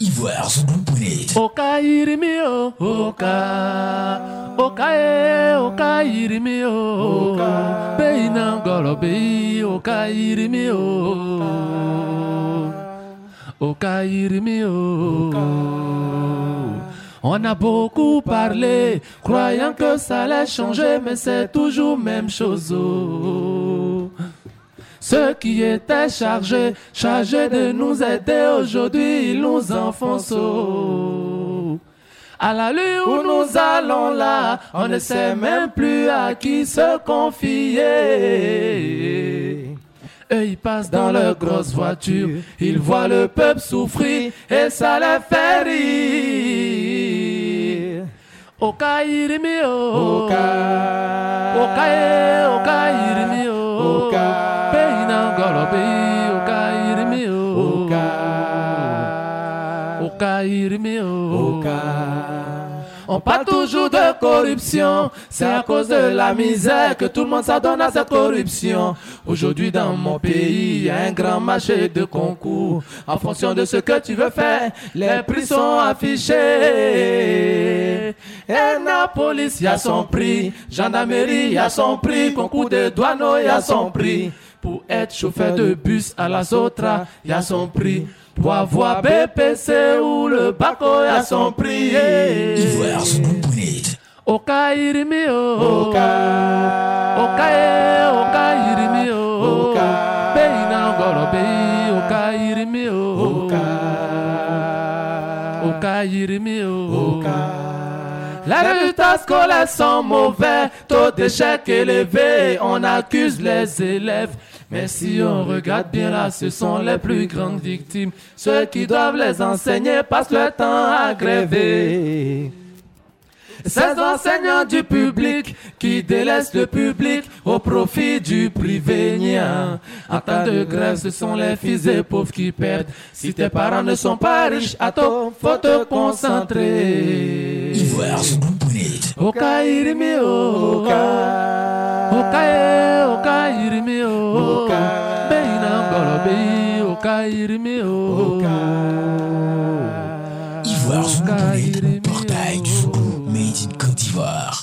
Ivoire Zulu.net. Oka irimi o, oka, oka e, oka irimi o, bei nangolo bei, oka irimi o, oka irimi o. On a beaucoup parlé, croyant que ça allait changer, mais c'est toujours même chose. oh. Ceux qui étaient chargés, chargés de nous aider aujourd'hui, ils nous enfoncent. À la lueur où nous allons là, on ne sait même plus à qui se confier. Eux, ils passent dans leur grosse voiture, ils voient le peuple souffrir et ça les fait rire. Oka irimi o, On parle toujours de corruption, c'est à cause de la misère que tout le monde s'adonne à cette corruption. Aujourd'hui dans mon pays, il y a un grand marché de concours. En fonction de ce que tu veux faire, les prix sont affichés. Et la police, il y a son prix. Gendarmerie, il y a son prix. Concours de douane, il y a son prix. Pour être chauffeur de bus à la Sotra, il y a son prix. Pour avoir BPC ou le Baco, a son prix. Ivoire Zulu.net. Oka irimi o Oka Oka e Oka irimi o Bei na ngolo bei Oka irimi o Oka irimi o Les résultats scolaires sont mauvais, taux d'échec élevé, on accuse les élèves. Mais si on regarde bien là, ce sont les plus grandes victimes. Ceux qui doivent les enseigner passent le temps à gréver. Ces enseignants du public qui délaissent le public au profit du privé. En temps de grève, ce sont les fils et pauvres qui perdent. Si tes parents ne sont pas riches, à toi, faut te concentrer. Ivoire Zulu.net. Oka irimi na ngolo bei Oka irimi o Ivoire Zulu.net. irimi Portail du o. Zoulou. Made in Côte d'Ivoire.